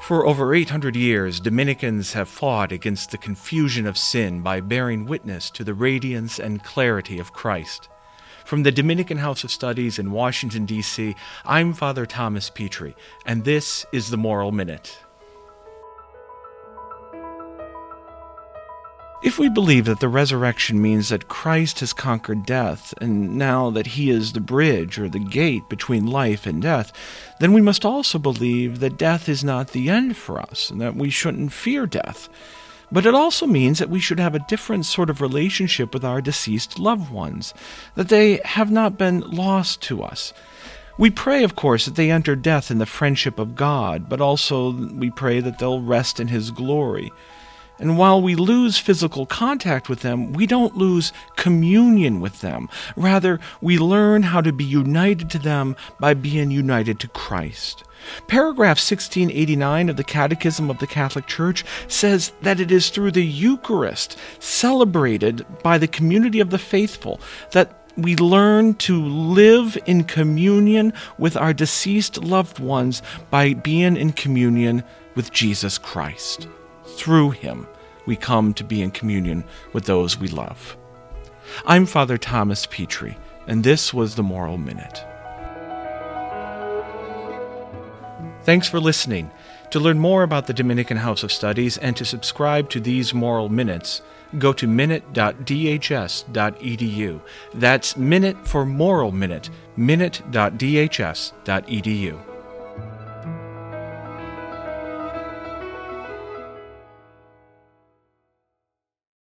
For over 800 years, Dominicans have fought against the confusion of sin by bearing witness to the radiance and clarity of Christ. From the Dominican House of Studies in Washington, D.C., I'm Father Thomas Petri, and this is the Moral Minute. If we believe that the resurrection means that Christ has conquered death, and now that he is the bridge or the gate between life and death, then we must also believe that death is not the end for us, and that we shouldn't fear death. But it also means that we should have a different sort of relationship with our deceased loved ones, that they have not been lost to us. We pray, of course, that they enter death in the friendship of God, but also we pray that they'll rest in His glory. And while we lose physical contact with them, we don't lose communion with them. Rather, we learn how to be united to them by being united to Christ. Paragraph 1689 of the Catechism of the Catholic Church says that it is through the Eucharist, celebrated by the community of the faithful, that we learn to live in communion with our deceased loved ones by being in communion with Jesus Christ through him, we come to be in communion with those we love. I'm Father Thomas Petri, and this was the Moral Minute. Thanks for listening. To learn more about the Dominican House of Studies and to subscribe to these Moral Minutes, go to minute.dhs.edu. That's minute for moral minute, minute.dhs.edu.